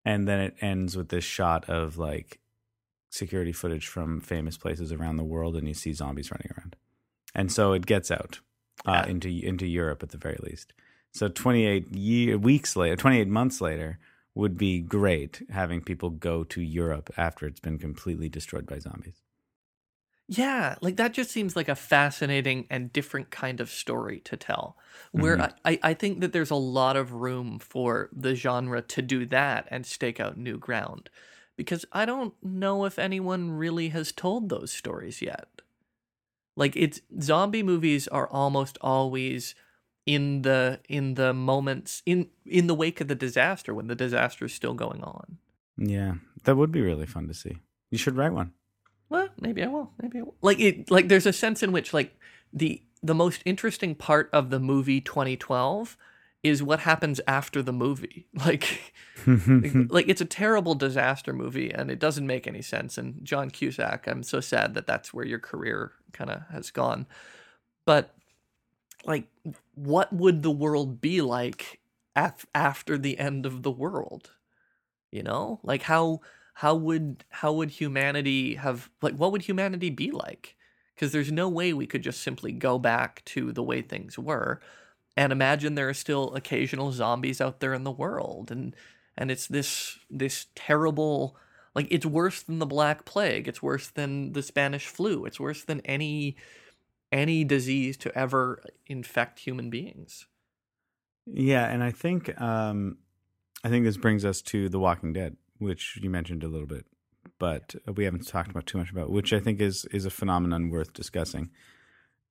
And then it ends with this shot of like security footage from famous places around the world, and you see zombies running around. And so it gets out uh, Yeah. into into Europe at the very least. So 28 year, weeks later, 28 months later, would be great having people go to Europe after it's been completely destroyed by zombies. Yeah, like that just seems like a fascinating and different kind of story to tell. Where Mhm. I, I think that there's a lot of room for the genre to do that and stake out new ground. Because I don't know if anyone really has told those stories yet. Like it's zombie movies are almost always in the in the moments in in the wake of the disaster when the disaster is still going on. Yeah, that would be really fun to see. You should write one. Well, maybe I will. Maybe I will. Like it like there's a sense in which like the the most interesting part of the movie 2012 is what happens after the movie. Like like, like, it's a terrible disaster movie and it doesn't make any sense and John Cusack, I'm so sad that that's where your career kind of has gone. But like what would the world be like af- after the end of the world? You know? Like how how would how would humanity have like what would humanity be like because there's no way we could just simply go back to the way things were and imagine there are still occasional zombies out there in the world and and it's this this terrible Like it's worse than the Black Plague. It's worse than the Spanish flu. It's worse than any any disease to ever infect human beings. Yeah, and I think um, I think this brings us to The Walking Dead, which you mentioned a little bit, but we haven't talked about too much about, which I think is is a phenomenon worth discussing,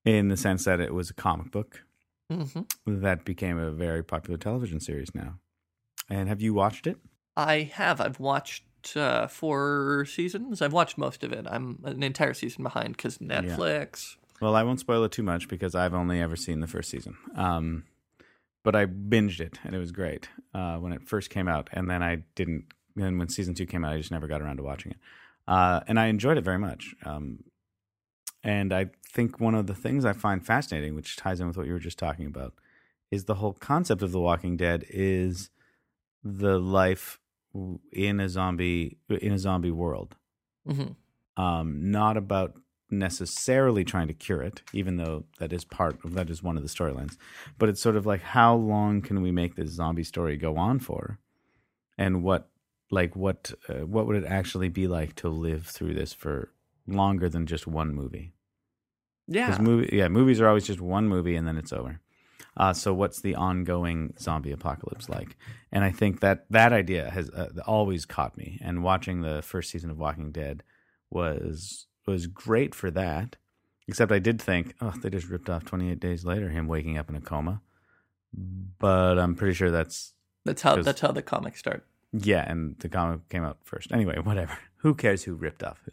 in the sense that it was a comic book hmm that became a very popular television series now. And have you watched it? I have. I've watched uh, four seasons. I've watched most of it. I'm an entire season behind because Netflix. Well, I won't spoil it too much because I've only ever seen the first season. Um, but I binged it and it was great uh, when it first came out, and then I didn't. And when season two came out, I just never got around to watching it, uh, and I enjoyed it very much. Um, and I think one of the things I find fascinating, which ties in with what you were just talking about, is the whole concept of The Walking Dead is the life in a zombie in a zombie world hmm um, not about necessarily trying to cure it, even though that is part of that is one of the storylines. But it's sort of like how long can we make this zombie story go on for, and what like what uh, what would it actually be like to live through this for longer than just one movie? Yeah. Movie, yeah, movies are always just one movie and then it's over. Uh, so what's the ongoing zombie apocalypse like? And I think that that idea has uh, always caught me. And watching the first season of Walking Dead was was great for that. Except I did think, oh, they just ripped off 28 days later him waking up in a coma. But I'm pretty sure that's That's how that's how the comics start. Yeah, and the comic came out first. Anyway, whatever. Who cares who ripped off who?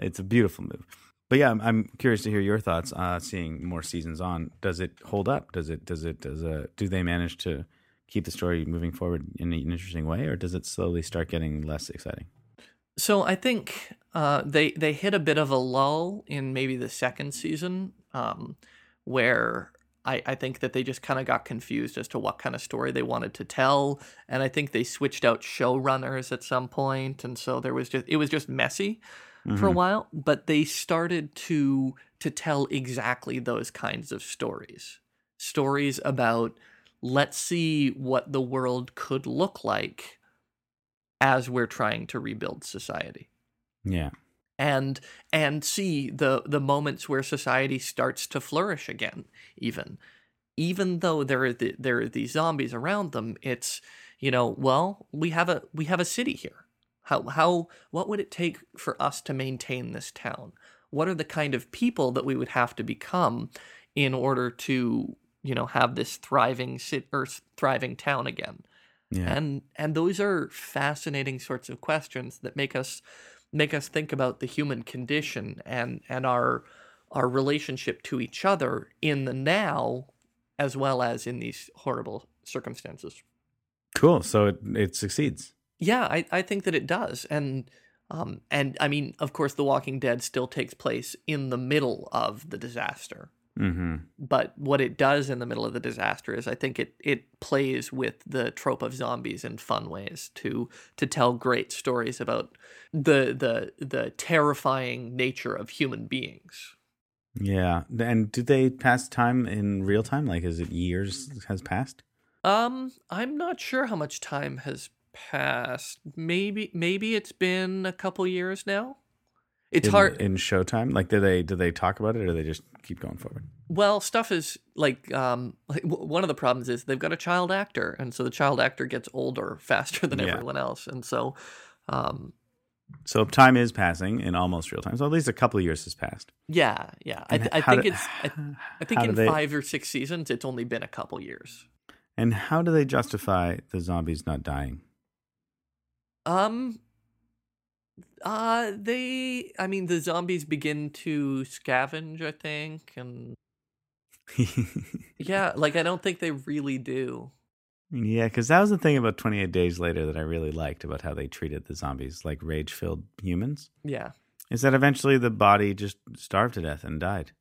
It's a beautiful move. But yeah, I'm, I'm curious to hear your thoughts. Uh, seeing more seasons on, does it hold up? Does it? Does it? Does uh, do they manage to keep the story moving forward in an interesting way, or does it slowly start getting less exciting? So I think uh, they they hit a bit of a lull in maybe the second season, um, where I, I think that they just kind of got confused as to what kind of story they wanted to tell, and I think they switched out showrunners at some point, and so there was just it was just messy for a Mhm. while. But they started to to tell exactly those kinds of stories, stories about let's see what the world could look like as we're trying to rebuild society Yeah, and and see the the moments where society starts to flourish again even. Even though there are the, there are these zombies around them it's you know well we have a we have a city here. How how what would it take for us to maintain this town? What are the kind of people that we would have to become in order to you know have this thriving city or thriving town again? Yeah, and and those are fascinating sorts of questions that make us make us think about the human condition and and our our relationship to each other in the now as well as in these horrible circumstances cool. So it it succeeds. yeah i i think that it does and um and i mean of course the walking dead still takes place in the middle of the disaster hmm but what it does in the middle of the disaster is I think it it plays with the trope of zombies in fun ways to to tell great stories about the the the terrifying nature of human beings. Yeah, and do they pass time in real time? Like, is it years has passed? Um, I'm not sure how much time has passed. Maybe maybe it's been a couple years now. It's in, hard. in Showtime. Like, do they do they talk about it, or do they just keep going forward? Well, stuff is like um like w- one of the problems is they've got a child actor, and so the child actor gets older faster than Yeah. everyone else, and so um So time is passing in almost real time. So at least a couple of years has passed. yeah yeah I, th- I think do- it's I, I think in they- five or six seasons it's only been a couple years. And how do they justify the zombies not dying? Um. Uh, they. I mean, the zombies begin to scavenge. I think, and yeah, like I don't think they really do. yeah, because that was the thing about 28 Days Later that I really liked about how they treated the zombies like rage filled humans. Yeah, Is that eventually the body just starved to death and died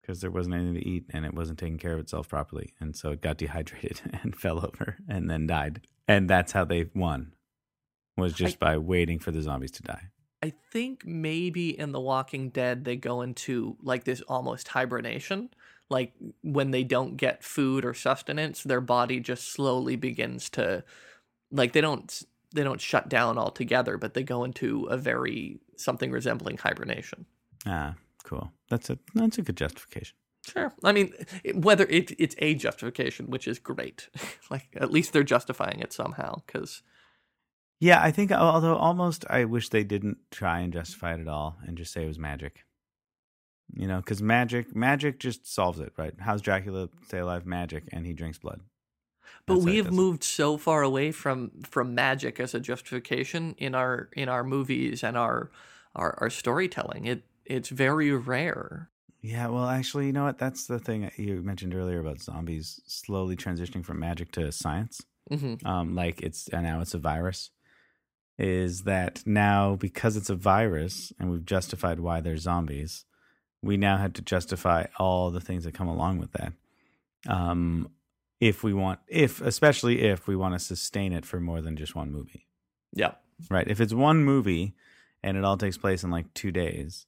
because there wasn't anything to eat and it wasn't taking care of itself properly. And so it got dehydrated and fell over and then died. And that's how they won, was just by waiting for the zombies to die. I think maybe in The Walking Dead they go into like this almost hibernation. Like when they don't get food or sustenance, their body just slowly begins to, like they don't they don't shut down altogether, but they go into a very something resembling hibernation. Ah, cool. That's a that's a good justification. Sure. I mean, whether it, it's a justification, which is great. like at least they're justifying it somehow because Yeah, I think although almost I wish they didn't try and justify it at all and just say it was magic. You know, because magic magic just solves it, right? How's Dracula stay alive? Magic, and he drinks blood. But That's we have moved so far away from from magic as a justification in our in our movies and our our, our storytelling. It it's very rare. Yeah, well, actually, you know what? That's the thing you mentioned earlier about zombies slowly transitioning from magic to science. hmm Um, like it's and now it's a virus. Is that now because it's a virus and we've justified why they're zombies? We now have to justify all the things that come along with that. Um, if we want, if especially if we want to sustain it for more than just one movie, Yeah. right? If it's one movie and it all takes place in like two days,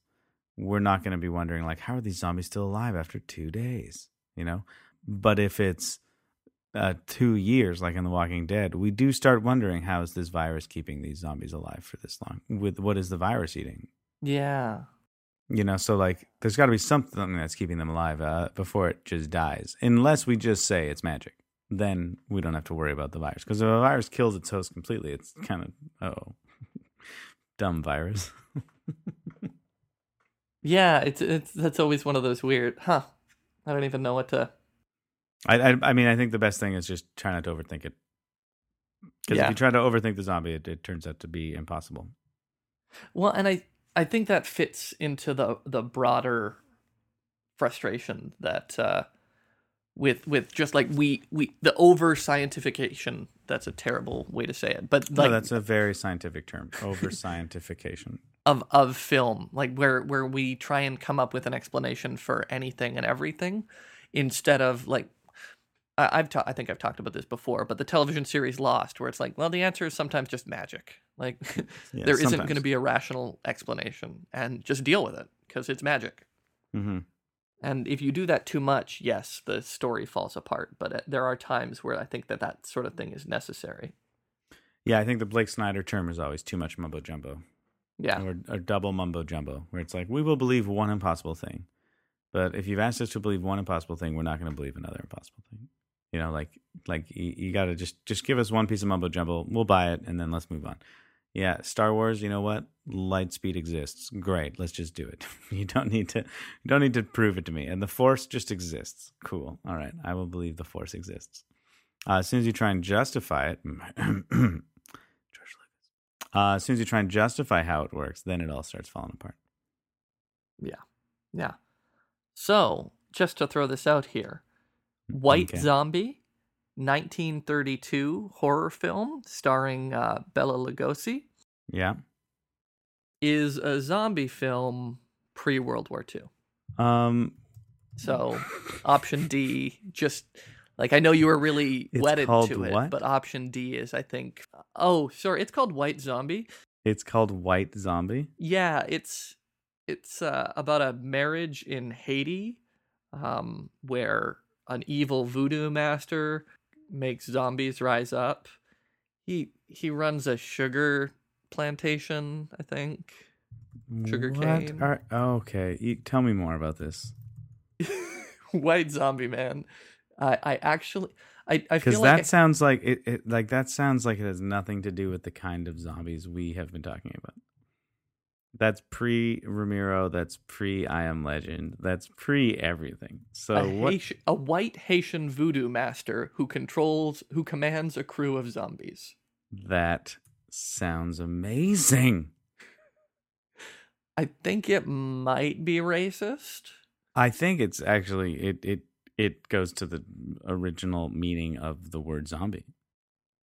we're not going to be wondering like how are these zombies still alive after two days you know but if it's uh, two years like in the walking dead we do start wondering how is this virus keeping these zombies alive for this long with what is the virus eating Yeah. you know so like there's got to be something that's keeping them alive uh, before it just dies unless we just say it's magic then we don't have to worry about the virus because if a virus kills its host completely it's kind of oh dumb virus Yeah, it's it's that's always one of those weird, huh? I don't even know what to. I, I I mean, I think the best thing is just try not to overthink it. Because Yeah. if you try to overthink the zombie, it, it turns out to be impossible. Well, and I I think that fits into the the broader frustration that uh, with with just like we we the over scientification. That's a terrible way to say it, but no, like that's a very scientific term. Over scientification. of of film, like where where we try and come up with an explanation for anything and everything, instead of like I, I've ta- I think I've talked about this before, but the television series Lost, where it's like, well, the answer is sometimes just magic. Like Yeah, there isn't going to be a rational explanation, and just deal with it because it's magic. hmm And if you do that too much, yes, the story falls apart. But uh, there are times where I think that that sort of thing is necessary. Yeah, I think the Blake Snyder term is always too much mumbo jumbo. Yeah, Or, or double mumbo jumbo, where it's like, we will believe one impossible thing. But if you've asked us to believe one impossible thing, we're not going to believe another impossible thing. You know, like like you, got to just just give us one piece of mumbo jumbo, we'll buy it, and then let's move on. Yeah, Star Wars. You know what? Light speed exists. Great, let's just do it. You don't need to you don't need to prove it to me. And the Force just exists. Cool. All right, I will believe the Force exists. Uh, as soon as you try and justify it, Uh, as soon as you try and justify how it works, then it all starts falling apart. Yeah. Yeah. So just to throw this out here, White Okay. Zombie, 1932 horror film starring uh, Bela Lugosi, Yeah. is a zombie film pre World War II. Um, So option D, just like I know you were really wedded to it, what? but option D is I think. Oh, sorry, it's called White Zombie. it's called White Zombie. Yeah, it's it's uh, about a marriage in Haiti, um, where an evil voodoo master makes zombies rise up. He he runs a sugar plantation, I think. Sugar What cane. are- okay, you, tell me more about this. White zombie man. I I actually I I feel that like I- sounds like it, it. Like that sounds like it has nothing to do with the kind of zombies we have been talking about. That's pre Romero. That's pre I Am Legend. That's pre everything. So a, what? Haitian- a white Haitian voodoo master who controls who commands a crew of zombies. That sounds amazing. I think it might be racist. I think it's actually it it it goes to the original meaning of the word zombie.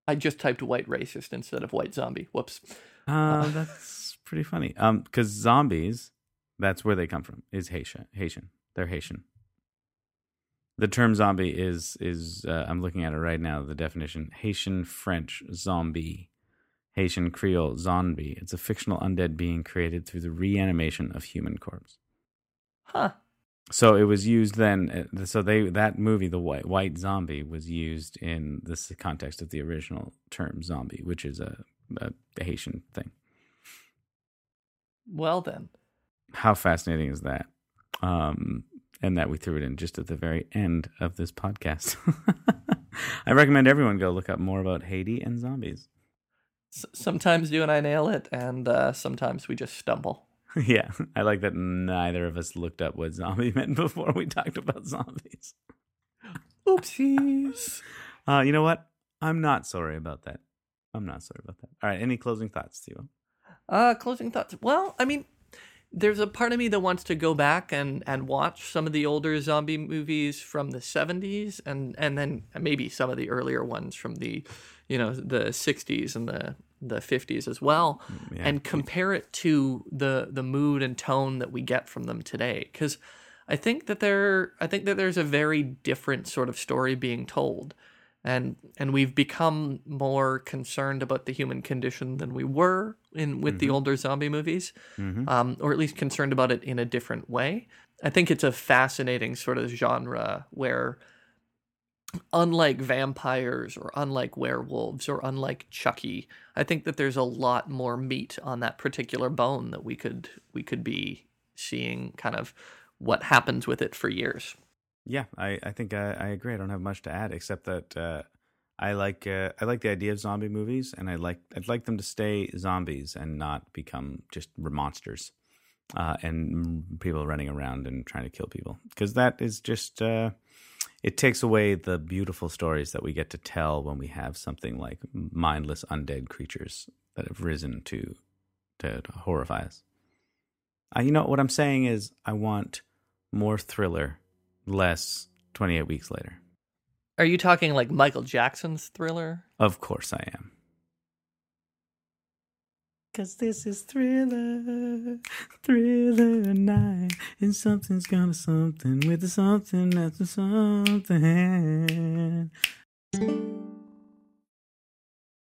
I just typed white racist instead of white zombie. Whoops. Uh, that's pretty funny. Um, because zombies, that's where they come from. Is Haitian? Haitian. They're Haitian. The term zombie is is uh, I'm looking at it right now. The definition: Haitian French zombie, Haitian Creole zombie. It's a fictional undead being created through the reanimation of human corpse. Huh. So it was used then. uh, So they that movie, the white white zombie, was used in this context of the original term zombie, which is a a, a Haitian thing. Well then, How fascinating is that? Um, and that we threw it in just at the very end of this podcast. I recommend everyone go look up more about Haiti and zombies. S- sometimes you and I nail it, and uh, sometimes we just stumble. yeah, I like that neither of us looked up what zombie meant before we talked about zombies. Oopsies. Uh, you know what? I'm not sorry about that. I'm not sorry about that. All right, any closing thoughts, Tio? Uh, closing thoughts. Well, I mean, there's a part of me that wants to go back and, and watch some of the older zombie movies from the 70s and, and then maybe some of the earlier ones from the, you know, the 60s and the, the 50s as well Yeah. and compare it to the the mood and tone that we get from them today cuz I think that there I think that there's a very different sort of story being told and and we've become more concerned about the human condition than we were in with the older zombie movies um, or at least concerned about it in a different way. I think it's a fascinating sort of genre where unlike vampires or unlike werewolves or unlike chucky i think that there's a lot more meat on that particular bone that we could we could be seeing kind of what happens with it for years Yeah, I, I think I, I agree. I don't have much to add except that uh, I like uh, I like the idea of zombie movies, and I like I'd like them to stay zombies and not become just monsters uh, and people running around and trying to kill people because that is just uh, it takes away the beautiful stories that we get to tell when we have something like mindless undead creatures that have risen to to, to horrify us. Uh, you know what I'm saying is I want more thriller less 28 weeks later. are you talking like michael jackson's thriller Of course I am. Cause this is thriller, thriller night, and something's gonna something with the something that's a something.